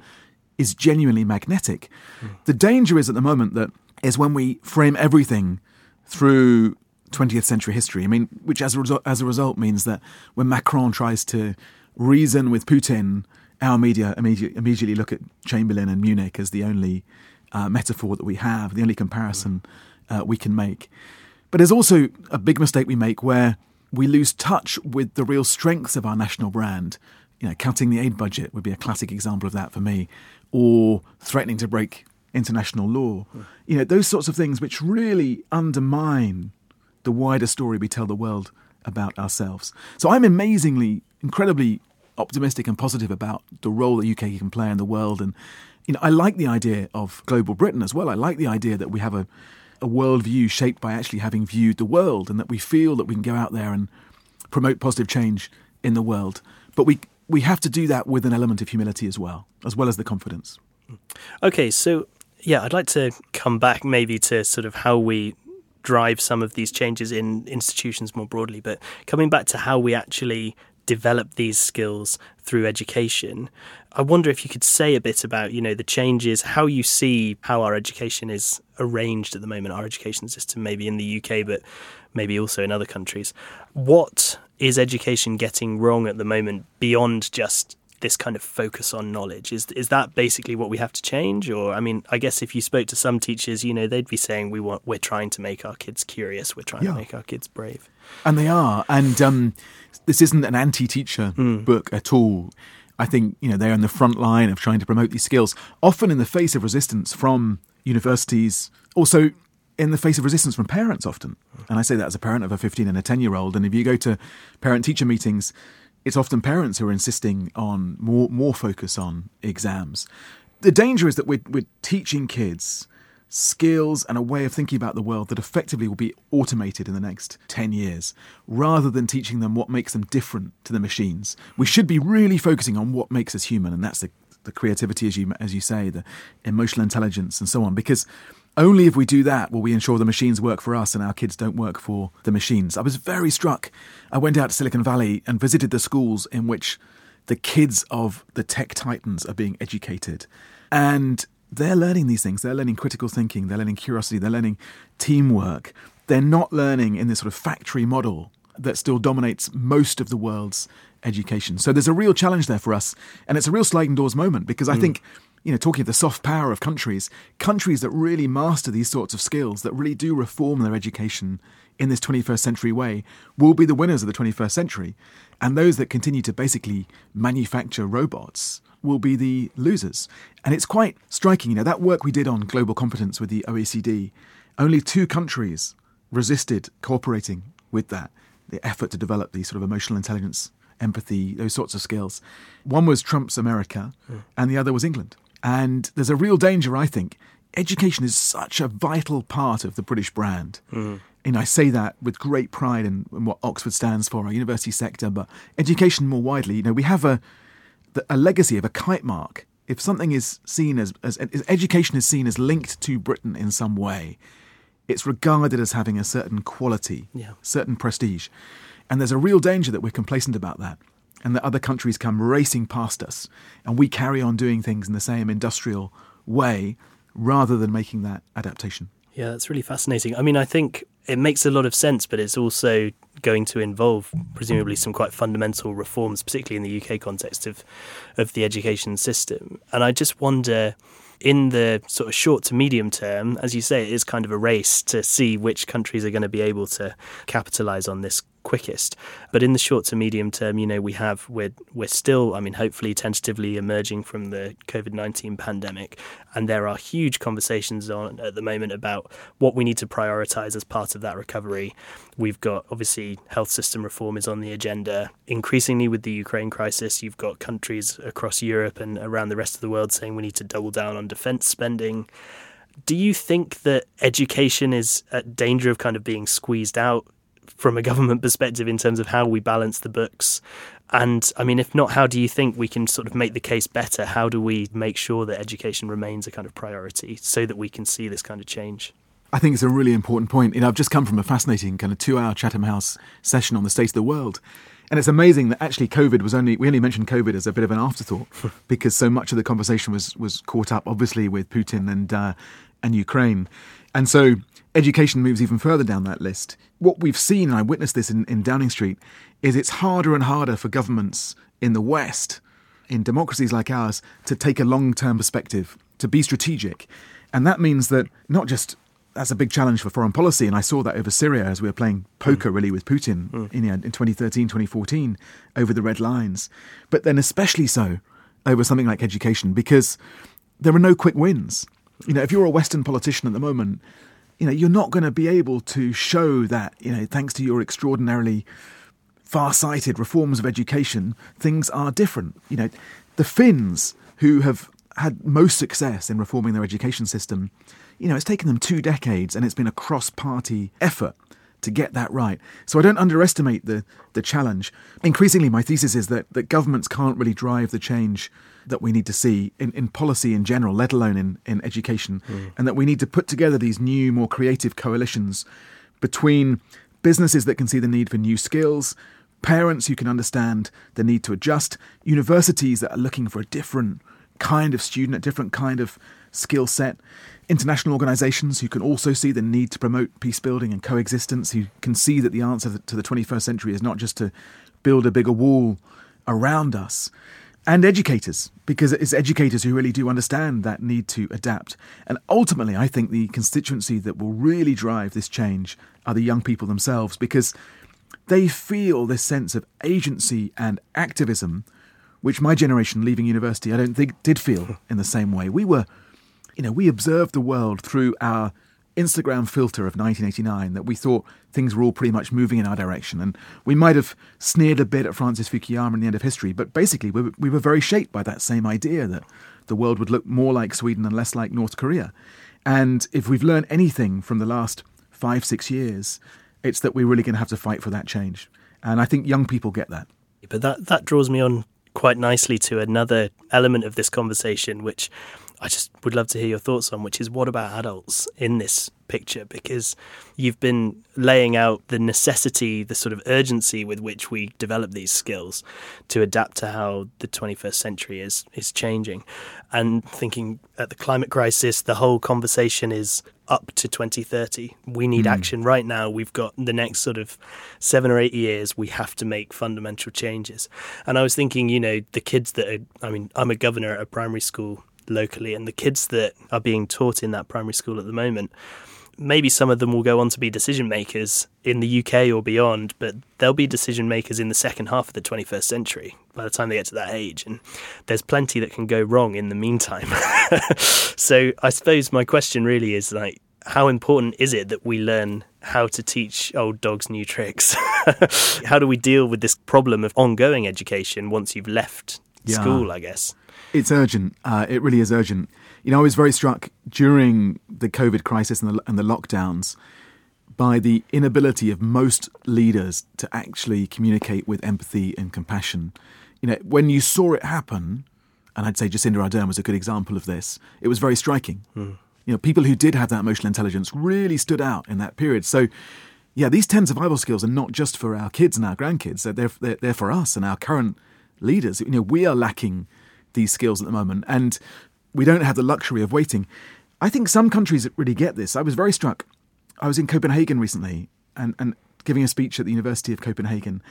is genuinely magnetic. Mm. The danger is at the moment that is when we frame everything through 20th century history. I mean, which as a, result, as a result means that when Macron tries to reason with Putin, our media immediately, immediately look at Chamberlain and Munich as the only uh, metaphor that we have, the only comparison uh, we can make. But there's also a big mistake we make where we lose touch with the real strengths of our national brand. You know, cutting the aid budget would be a classic example of that for me, or threatening to break international law. You know, those sorts of things which really undermine the wider story we tell the world about ourselves. So I'm amazingly, incredibly optimistic and positive about the role that UK can play in the world. And you know, I like the idea of global Britain as well. I like the idea that we have a, a worldview shaped by actually having viewed the world, and that we feel that we can go out there and promote positive change in the world. But we we have to do that with an element of humility as well, as well as the confidence. Okay, so yeah, I'd like to come back maybe to sort of how we drive some of these changes in institutions more broadly, but coming back to how we actually develop these skills through education. I wonder if you could say a bit about, you know, the changes, how you see how our education is arranged at the moment, our education system, maybe in the UK, but maybe also in other countries. What is education getting wrong at the moment beyond just this kind of focus on knowledge? Is is that basically what we have to change? Or I mean, I guess if you spoke to some teachers, you know, they'd be saying we want we're trying to make our kids curious, we're trying yeah. to make our kids brave. And they are. And um, this isn't an anti-teacher mm. book at all. I think you know they're in the front line of trying to promote these skills, often in the face of resistance from universities, also in the face of resistance from parents often. And I say that as a parent of a 15 and a 10 year old. And if you go to parent teacher meetings, it's often parents who are insisting on more more focus on exams. The danger is that we're, we're teaching kids skills and a way of thinking about the world that effectively will be automated in the next 10 years, rather than teaching them what makes them different to the machines. We should be really focusing on what makes us human, and that's the, the creativity, as you, as you say, the emotional intelligence, and so on. Because only if we do that will we ensure the machines work for us and our kids don't work for the machines. I was very struck. I went out to Silicon Valley and visited the schools in which the kids of the tech titans are being educated. And they're learning these things. They're learning critical thinking, they're learning curiosity, they're learning teamwork. They're not learning in this sort of factory model that still dominates most of the world's education. So there's a real challenge there for us. And it's a real sliding doors moment because I mm. think you know, talking of the soft power of countries, countries that really master these sorts of skills, that really do reform their education in this 21st century way, will be the winners of the 21st century. And those that continue to basically manufacture robots will be the losers. And it's quite striking, you know, that work we did on global competence with the OECD, only two countries resisted cooperating with that, the effort to develop these sort of emotional intelligence, empathy, those sorts of skills. One was Trump's America, mm. and the other was England. And there's a real danger, I think. Education is such a vital part of the British brand. Mm. And I say that with great pride in, in, what Oxford stands for, our university sector, but education more widely. You know, we have a, a legacy of a kite mark. If something is seen as, as, as education is seen as linked to Britain in some way, it's regarded as having a certain quality, yeah. certain prestige. And there's a real danger that we're complacent about that and that other countries come racing past us and we carry on doing things in the same industrial way rather than making that adaptation. Yeah, that's really fascinating. I mean, I think it makes a lot of sense, but it's also going to involve presumably some quite fundamental reforms, particularly in the UK context of of the education system. And I just wonder in the sort of short to medium term, as you say, it is kind of a race to see which countries are going to be able to capitalize on this quickest. But in the short to medium term, you know, we have we're we're still, I mean, hopefully tentatively emerging from the COVID nineteen pandemic, and there are huge conversations on at the moment about what we need to prioritise as part of that recovery. We've got obviously health system reform is on the agenda. Increasingly with the Ukraine crisis, you've got countries across Europe and around the rest of the world saying we need to double down on defence spending. Do you think that education is at danger of kind of being squeezed out from a government perspective in terms of how we balance the books? And I mean, if not, how do you think we can sort of make the case better? How do we make sure that education remains a kind of priority so that we can see this kind of change? I think it's a really important point. You know, I've just come from a fascinating kind of two-hour Chatham House session on the state of the world, and it's amazing that actually COVID was only we only mentioned COVID as a bit of an afterthought because so much of the conversation was was caught up obviously with Putin and uh, and Ukraine, and so education moves even further down that list. What we've seen, and I witnessed this in, in Downing Street, is it's harder and harder for governments in the West, in democracies like ours, to take a long term perspective, to be strategic. And that means that not just that's a big challenge for foreign policy. And I saw that over Syria as we were playing poker mm. really with Putin mm. in, in 2013, 2014 over the red lines. But then especially so over something like education because there are no quick wins. You know, if you're a Western politician at the moment, you know, you're not going to be able to show that, you know, thanks to your extraordinarily far-sighted reforms of education, things are different. You know, the Finns who have had most success in reforming their education system you know, it's taken them two decades and it's been a cross party effort to get that right. So I don't underestimate the, the challenge. Increasingly, my thesis is that, that governments can't really drive the change that we need to see in, in policy in general, let alone in, in education, mm. and that we need to put together these new, more creative coalitions between businesses that can see the need for new skills, parents who can understand the need to adjust, universities that are looking for a different kind of student, a different kind of skill set, international organisations who can also see the need to promote peace building and coexistence, who can see that the answer to the 21st century is not just to build a bigger wall around us, and educators, because it's educators who really do understand that need to adapt. And ultimately, I think the constituency that will really drive this change are the young people themselves, because they feel this sense of agency and activism, which my generation leaving university, I don't think did feel in the same way. We were you know, we observed the world through our Instagram filter of 1989 that we thought things were all pretty much moving in our direction. And we might have sneered a bit at Francis Fukuyama in the end of history, but basically we we were very shaped by that same idea that the world would look more like Sweden and less like North Korea. And if we've learned anything from the last five, six years, it's that we're really going to have to fight for that change. And I think young people get that. But that, that draws me on quite nicely to another element of this conversation, which I just would love to hear your thoughts on, which is what about adults in this picture? Because you've been laying out the necessity, the sort of urgency with which we develop these skills to adapt to how the 21st century is is changing, and thinking at the climate crisis, the whole conversation is up to 2030. We need mm. action right now. We've got the next sort of seven or eight years. We have to make fundamental changes. And I was thinking, you know, the kids that are, I mean, I'm a governor at a primary school locally, and the kids that are being taught in that primary school at the moment, maybe some of them will go on to be decision makers in the UK or beyond, but they'll be decision makers in the second half of the 21st century by the time they get to that age. And there's plenty that can go wrong in the meantime. so I suppose my question really is like, how important is it that we learn how to teach old dogs new tricks? how do we deal with this problem of ongoing education once you've left yeah. school, I guess? It's urgent. Uh, it really is urgent. You know, I was very struck during the COVID crisis and the, and the lockdowns by the inability of most leaders to actually communicate with empathy and compassion. You know, when you saw it happen, and I'd say Jacinda Ardern was a good example of this, it was very striking. Mm. You know, people who did have that emotional intelligence really stood out in that period. So, yeah, these 10 survival skills are not just for our kids and our grandkids, they're, they're, they're for us and our current leaders. You know, we are lacking these skills at the moment, and we don't have the luxury of waiting. I think some countries really get this. I was very struck. I was in Copenhagen recently and, and giving a speech at the University of Copenhagen,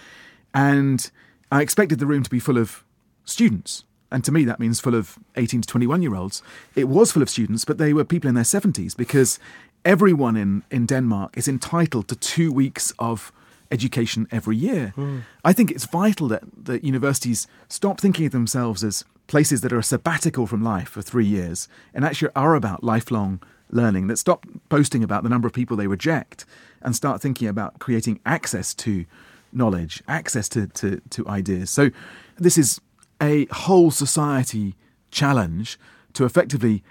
and I expected the room to be full of students. And to me, that means full of 18 to 21 year olds. It was full of students, but they were people in their 70s because everyone in, in Denmark is entitled to two weeks of education every year. Mm. I think it's vital that, that universities stop thinking of themselves as places that are a sabbatical from life for three years and actually are about lifelong learning, that stop boasting about the number of people they reject and start thinking about creating access to knowledge, access to, to, to ideas. So, this is a whole society challenge to effectively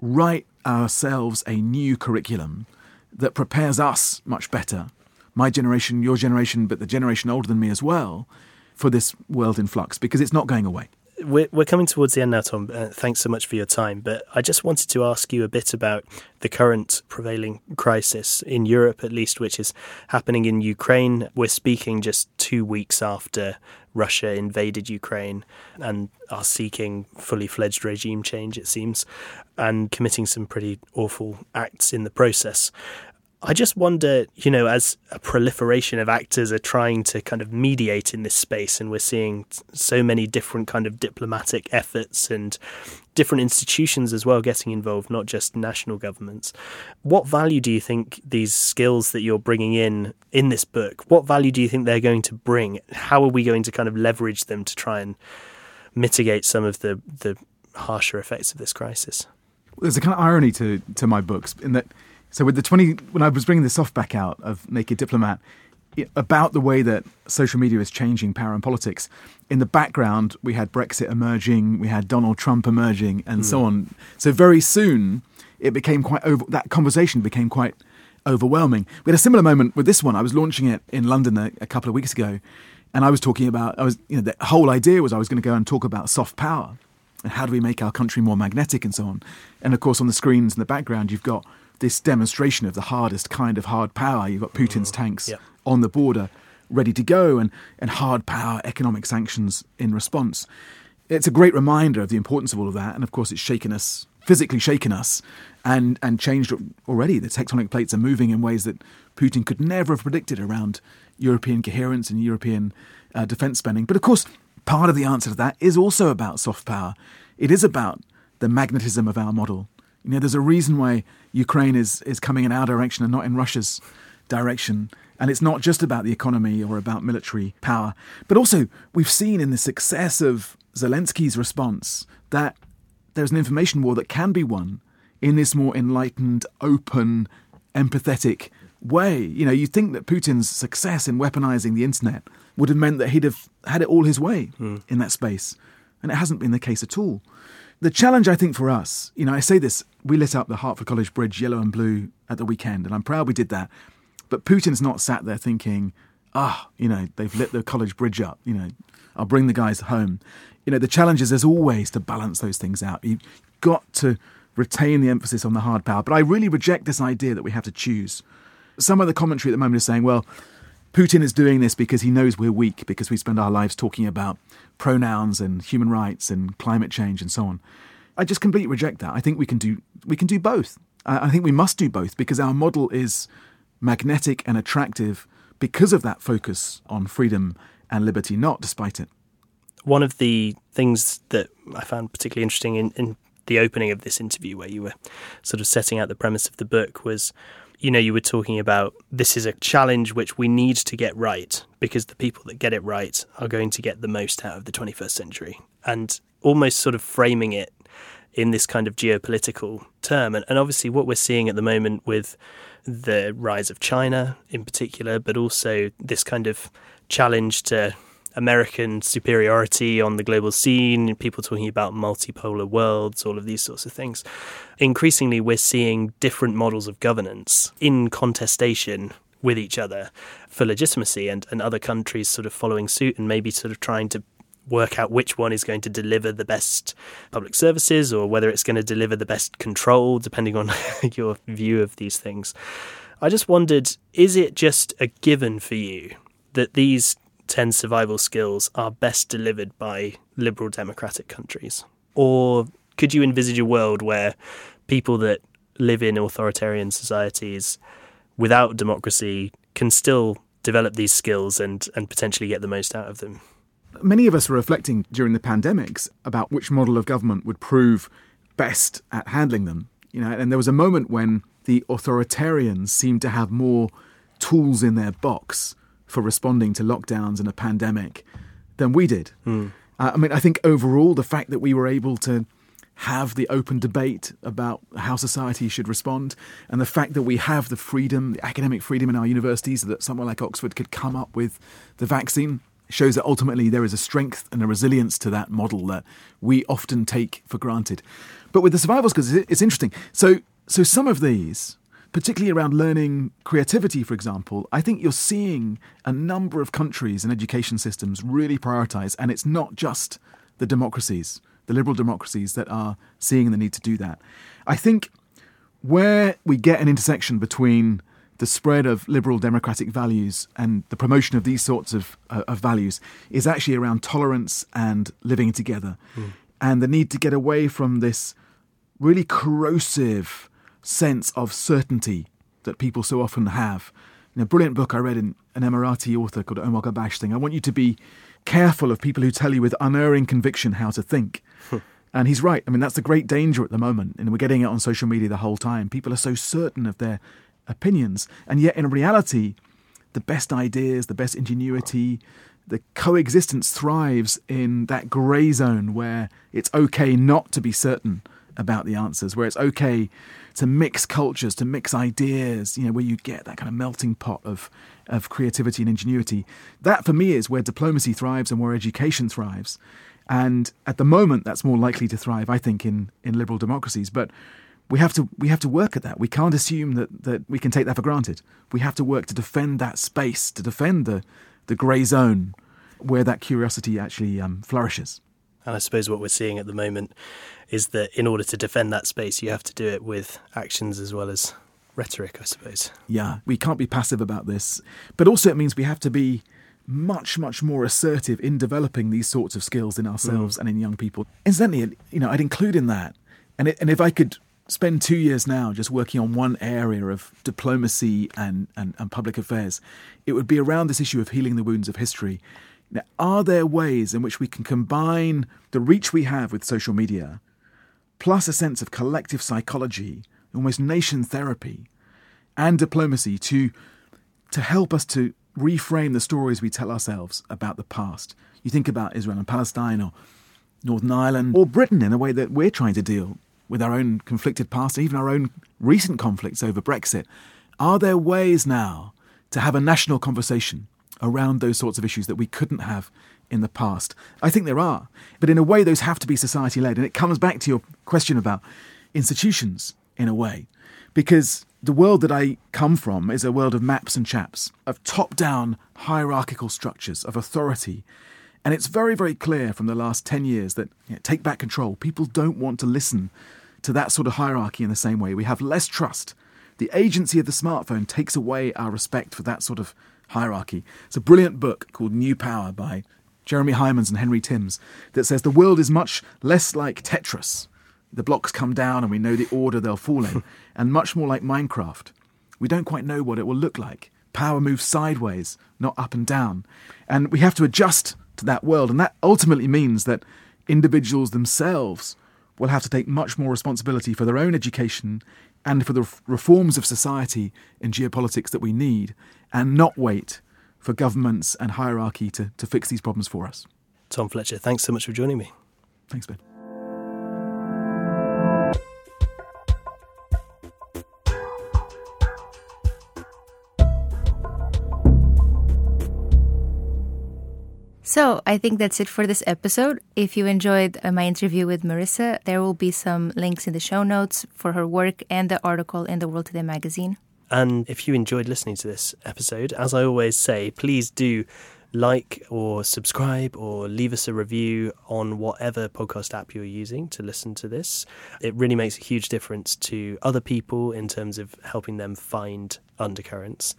write ourselves a new curriculum that prepares us much better my generation, your generation, but the generation older than me as well, for this world in flux because it's not going away. We're, we're coming towards the end now, Tom. Uh, thanks so much for your time. But I just wanted to ask you a bit about the current prevailing crisis in Europe, at least, which is happening in Ukraine. We're speaking just two weeks after Russia invaded Ukraine and are seeking fully fledged regime change, it seems, and committing some pretty awful acts in the process. I just wonder, you know, as a proliferation of actors are trying to kind of mediate in this space, and we're seeing so many different kind of diplomatic efforts and different institutions as well getting involved, not just national governments. What value do you think these skills that you're bringing in in this book? What value do you think they're going to bring? How are we going to kind of leverage them to try and mitigate some of the the harsher effects of this crisis? There's a kind of irony to to my books in that so with the 20, when I was bringing the softback out of Naked Diplomat, about the way that social media is changing power and politics. In the background, we had Brexit emerging, we had Donald Trump emerging, and mm. so hmm. on. So very soon, it became quite over. That conversation became quite overwhelming. We had a similar moment with this one. I was launching it in London a, a couple of weeks ago, and I was talking about. I was, you know, the whole idea was I was going to go and talk about soft power and how do we make our country more magnetic and so on. And of course, on the screens in the background, you've got this demonstration of the hardest kind of hard power. You've got Putin's mm-hmm. tanks yep. on the border ready to go and, and hard power economic sanctions in response. It's a great reminder of the importance of all of that. And of course, it's shaken us, physically shaken us, and, and changed already. The tectonic plates are moving in ways that Putin could never have predicted around European coherence and European uh, defense spending. But of course, part of the answer to that is also about soft power. It is about the magnetism of our model. You know, there's a reason why Ukraine is, is coming in our direction and not in Russia's direction. And it's not just about the economy or about military power. But also, we've seen in the success of Zelensky's response that there's an information war that can be won in this more enlightened, open, empathetic way. You know, you'd think that Putin's success in weaponizing the internet would have meant that he'd have had it all his way mm. in that space. And it hasn't been the case at all. The challenge, I think, for us, you know, I say this, we lit up the Hertford College Bridge yellow and blue at the weekend, and I'm proud we did that. But Putin's not sat there thinking, ah, oh, you know, they've lit the college bridge up, you know, I'll bring the guys home. You know, the challenge is, as always, to balance those things out. You've got to retain the emphasis on the hard power. But I really reject this idea that we have to choose. Some of the commentary at the moment is saying, well, Putin is doing this because he knows we're weak, because we spend our lives talking about pronouns and human rights and climate change and so on. I just completely reject that. I think we can do we can do both. I think we must do both because our model is magnetic and attractive because of that focus on freedom and liberty, not despite it. One of the things that I found particularly interesting in, in the opening of this interview, where you were sort of setting out the premise of the book, was you know, you were talking about this is a challenge which we need to get right because the people that get it right are going to get the most out of the 21st century. And almost sort of framing it in this kind of geopolitical term. And, and obviously, what we're seeing at the moment with the rise of China in particular, but also this kind of challenge to American superiority on the global scene, people talking about multipolar worlds, all of these sorts of things. Increasingly, we're seeing different models of governance in contestation with each other for legitimacy and, and other countries sort of following suit and maybe sort of trying to work out which one is going to deliver the best public services or whether it's going to deliver the best control, depending on your view of these things. I just wondered is it just a given for you that these 10 survival skills are best delivered by liberal democratic countries? Or could you envisage a world where people that live in authoritarian societies without democracy can still develop these skills and, and potentially get the most out of them? Many of us were reflecting during the pandemics about which model of government would prove best at handling them. You know, and there was a moment when the authoritarians seemed to have more tools in their box for responding to lockdowns and a pandemic than we did. Mm. Uh, I mean, I think overall, the fact that we were able to have the open debate about how society should respond, and the fact that we have the freedom, the academic freedom in our universities, that someone like Oxford could come up with the vaccine, shows that ultimately there is a strength and a resilience to that model that we often take for granted. But with the survival skills, it's interesting. So, so some of these particularly around learning creativity, for example, I think you're seeing a number of countries and education systems really prioritize, and it's not just the democracies, the liberal democracies, that are seeing the need to do that. I think where we get an intersection between the spread of liberal democratic values and the promotion of these sorts of, uh, of values is actually around tolerance and living together, mm. and the need to get away from this really corrosive sense of certainty that people so often have. In a brilliant book I read in an Emirati author called Omar Ghobash thing, I want you to be careful of people who tell you with unerring conviction how to think. and he's right. I mean, that's the great danger at the moment. And we're getting it on social media the whole time. People are so certain of their opinions. And yet, in reality, the best ideas, the best ingenuity, the coexistence thrives in that grey zone where it's okay not to be certain about the answers, where it's okay to mix cultures, to mix ideas, you know, where you get that kind of melting pot of, of creativity and ingenuity. That, for me, is where diplomacy thrives and where education thrives. And at the moment, that's more likely to thrive, I think, in, in liberal democracies. But we have to we have to work at that. We can't assume that, that we can take that for granted. We have to work to defend that space, to defend the the grey zone where that curiosity actually um, flourishes. And I suppose what we're seeing at the moment is that in order to defend that space, you have to do it with actions as well as rhetoric, I suppose. Yeah, we can't be passive about this. But also, it means we have to be much, much more assertive in developing these sorts of skills in ourselves mm. and in young people. Incidentally, you know, I'd include in that, and, it, and if I could spend two years now just working on one area of diplomacy and, and, and public affairs, it would be around this issue of healing the wounds of history. Now, are there ways in which we can combine the reach we have with social media, plus a sense of collective psychology, almost nation therapy, and diplomacy to to help us to reframe the stories we tell ourselves about the past? You think about Israel and Palestine, or Northern Ireland, or Britain in a way that we're trying to deal with our own conflicted past, even our own recent conflicts over Brexit. Are there ways now to have a national conversation around those sorts of issues that we couldn't have in the past? I think there are. But in a way, those have to be society led. And it comes back to your question about institutions, in a way. Because the world that I come from is a world of maps and chaps, of top down hierarchical structures, of authority. And it's very, very clear from the last 10 years that you know, take back control. People don't want to listen to that sort of hierarchy in the same way. We have less trust. The agency of the smartphone takes away our respect for that sort of hierarchy. It's a brilliant book called New Power by Jeremy Heimans and Henry Timms that says the world is much less like Tetris. The blocks come down and we know the order they'll fall in, and much more like Minecraft. We don't quite know what it will look like. Power moves sideways, not up and down. And we have to adjust to that world. And that ultimately means that individuals themselves will have to take much more responsibility for their own education and for the reforms of society and geopolitics that we need, and not wait for governments and hierarchy to, to fix these problems for us. Tom Fletcher, thanks so much for joining me. Thanks, Ben. So I think that's it for this episode. If you enjoyed uh, my interview with Marissa, there will be some links in the show notes for her work and the article in the World Today magazine. And if you enjoyed listening to this episode, as I always say, please do like or subscribe or leave us a review on whatever podcast app you're using to listen to this. It really makes a huge difference to other people in terms of helping them find undercurrents.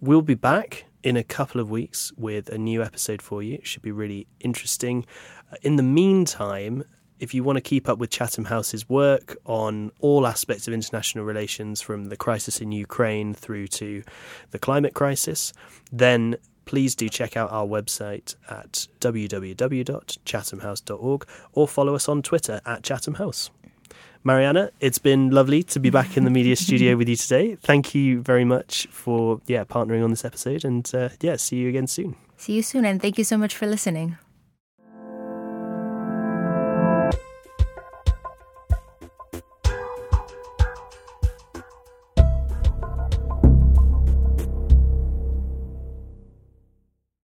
We'll be back in a couple of weeks with a new episode for you. It should be really interesting. Uh, in the meantime, if you want to keep up with Chatham House's work on all aspects of international relations, from the crisis in Ukraine through to the climate crisis, then please do check out our website at www.chathamhouse.org or follow us on Twitter at Chatham House. Mariana, it's been lovely to be back in the media studio with you today. Thank you very much for yeah partnering on this episode, and uh, yeah, see you again soon. See you soon, and thank you so much for listening.